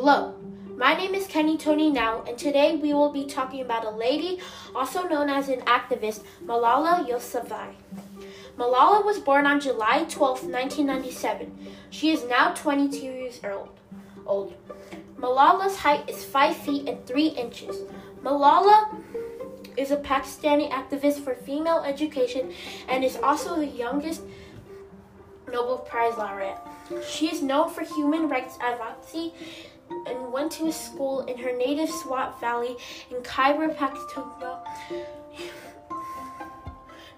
Hello, my name is Kenny Tony Now, and today we will be talking about a lady also known as an activist, Malala Yousafzai. Malala was born on July 12, 1997. She is now 22 years old. old. Malala's height is 5 feet and 3 inches. Malala is a Pakistani activist for female education and is also the youngest Nobel Prize laureate. She is known for human rights advocacy and went to a school in her native Swat Valley in Khyber Pakhtunkhwa,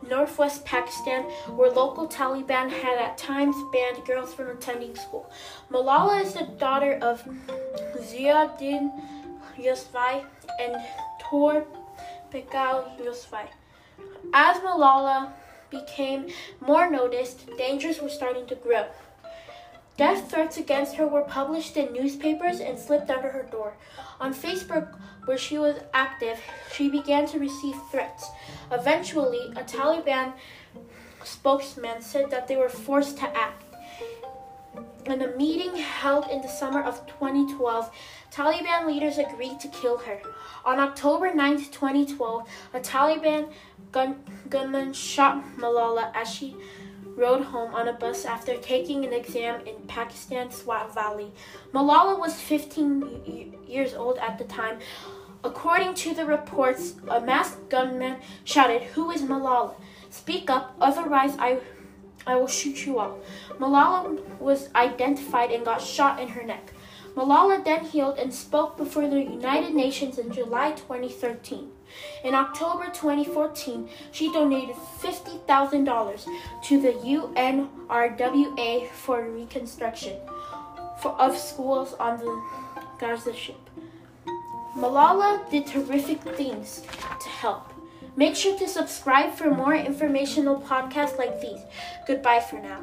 northwest Pakistan, where local Taliban had at times banned girls from attending school. Malala is the daughter of Ziauddin Yousafzai and Tor Pikal Yousafzai. As Malala became more noticed, dangers were starting to grow. Death threats against her were published in newspapers and slipped under her door. On Facebook, where she was active, she began to receive threats. Eventually, a Taliban spokesman said that they were forced to act. In a meeting held in the summer of 2012, Taliban leaders agreed to kill her. On October 9, 2012, a Taliban gun- gunman shot Malala as she rode home on a bus after taking an exam in Pakistan's Swat Valley. Malala was 15 years old at the time. According to the reports, a masked gunman shouted, Who is Malala? Speak up, otherwise I I will shoot you all. Malala was identified and got shot in her neck. Malala then healed and spoke before the United Nations in July 2013. In October 2014, she donated $50,000 to the UNRWA for reconstruction of schools on the Gaza Strip. Malala did terrific things to help. Make sure to subscribe for more informational podcasts like these. Goodbye for now.